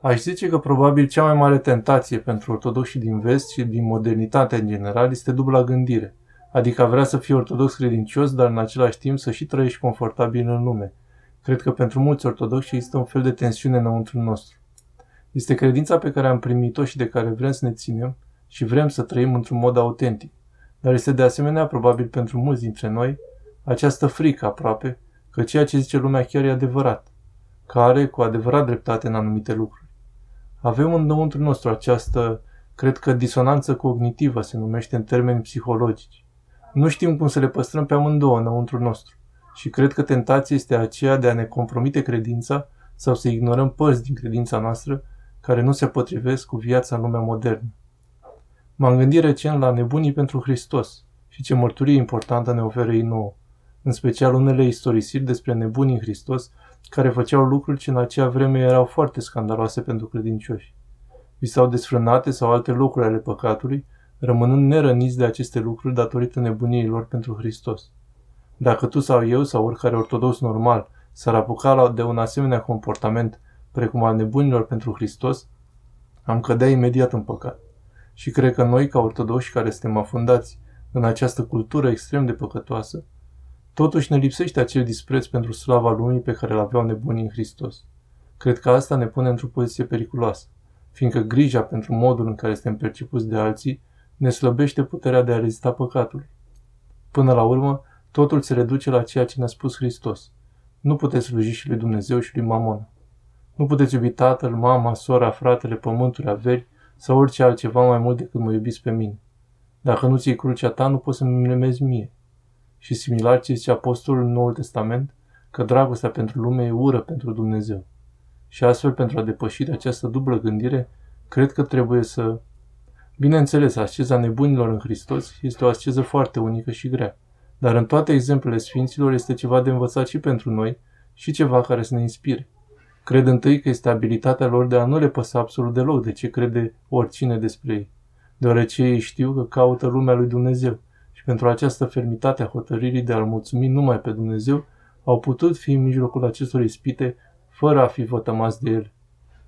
Aș zice că probabil cea mai mare tentație pentru ortodoxii din vest și din modernitate în general este dubla gândire, adică a vrea să fii ortodox credincios, dar în același timp să și trăiești confortabil în lume. Cred că pentru mulți ortodoxi există un fel de tensiune înăuntru nostru. Este credința pe care am primit-o și de care vrem să ne ținem și vrem să trăim într-un mod autentic. Dar este de asemenea probabil pentru mulți dintre noi această frică aproape că ceea ce zice lumea chiar e adevărat, că are cu adevărat dreptate în anumite lucruri. Avem înăuntru nostru această, cred că disonanță cognitivă se numește în termeni psihologici. Nu știm cum să le păstrăm pe amândouă înăuntru nostru și cred că tentația este aceea de a ne compromite credința sau să ignorăm părți din credința noastră care nu se potrivesc cu viața în lumea modernă. M-am gândit recent la nebunii pentru Hristos și ce mărturie importantă ne oferă ei nouă, în special unele istorisiri despre nebunii în Hristos care făceau lucruri ce în acea vreme erau foarte scandaloase pentru credincioși. Vi s-au desfrânate sau alte lucruri ale păcatului, rămânând nerăniți de aceste lucruri datorită nebuniei lor pentru Hristos. Dacă tu sau eu sau oricare ortodox normal s-ar apuca de un asemenea comportament precum al nebunilor pentru Hristos, am cădea imediat în păcat. Și cred că noi, ca ortodoși care suntem afundați în această cultură extrem de păcătoasă, totuși ne lipsește acel dispreț pentru slava lumii pe care îl aveau nebunii în Hristos. Cred că asta ne pune într-o poziție periculoasă, fiindcă grija pentru modul în care suntem percepuți de alții ne slăbește puterea de a rezista păcatului. Până la urmă, totul se reduce la ceea ce ne-a spus Hristos. Nu puteți sluji și lui Dumnezeu și lui Mamon. Nu puteți iubi tatăl, mama, sora, fratele, pământuri, averi sau orice altceva mai mult decât mă iubiți pe mine. Dacă nu ți crucea ta, nu poți să-mi nemezi mie. Și similar ce zice apostolul în Noul Testament, că dragostea pentru lume e ură pentru Dumnezeu. Și astfel, pentru a depăși această dublă gândire, cred că trebuie să... Bineînțeles, asceza nebunilor în Hristos este o asceză foarte unică și grea, dar în toate exemplele Sfinților este ceva de învățat și pentru noi și ceva care să ne inspire. Cred întâi că este abilitatea lor de a nu le păsa absolut deloc de ce crede oricine despre ei, deoarece ei știu că caută lumea lui Dumnezeu și pentru această fermitate a hotărârii de a-L mulțumi numai pe Dumnezeu, au putut fi în mijlocul acestor ispite fără a fi vătămați de el.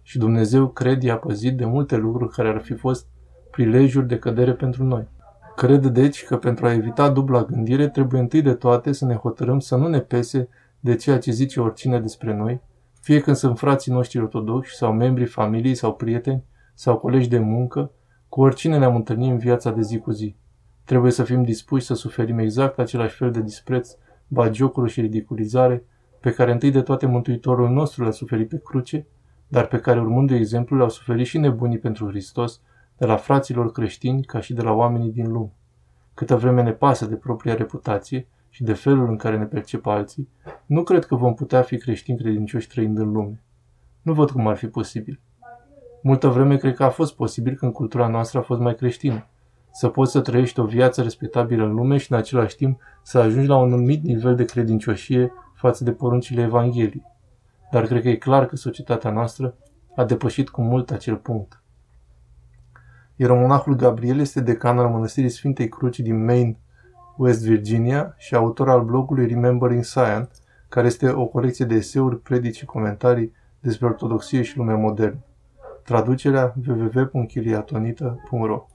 Și Dumnezeu, cred, i-a păzit de multe lucruri care ar fi fost prilejuri de cădere pentru noi. Cred deci că pentru a evita dubla gândire trebuie întâi de toate să ne hotărâm să nu ne pese de ceea ce zice oricine despre noi, fie când sunt frații noștri ortodoxi sau membrii familiei sau prieteni sau colegi de muncă, cu oricine ne-am întâlnit în viața de zi cu zi. Trebuie să fim dispuși să suferim exact același fel de dispreț, bagiocură și ridiculizare pe care întâi de toate Mântuitorul nostru le-a suferit pe cruce, dar pe care urmând de exemplu le-au suferit și nebunii pentru Hristos, de la fraților creștini ca și de la oamenii din lume. Câtă vreme ne pasă de propria reputație, și de felul în care ne percep alții, nu cred că vom putea fi creștini credincioși trăind în lume. Nu văd cum ar fi posibil. Multă vreme cred că a fost posibil când cultura noastră a fost mai creștină. Să poți să trăiești o viață respectabilă în lume și în același timp să ajungi la un anumit nivel de credincioșie față de poruncile Evangheliei. Dar cred că e clar că societatea noastră a depășit cu mult acel punct. Ieromonahul Gabriel este decan al Mănăstirii Sfintei Cruci din Maine, West Virginia și autor al blogului Remembering Science, care este o colecție de eseuri, predici și comentarii despre ortodoxie și lumea modernă. Traducerea www.chiliatonita.ro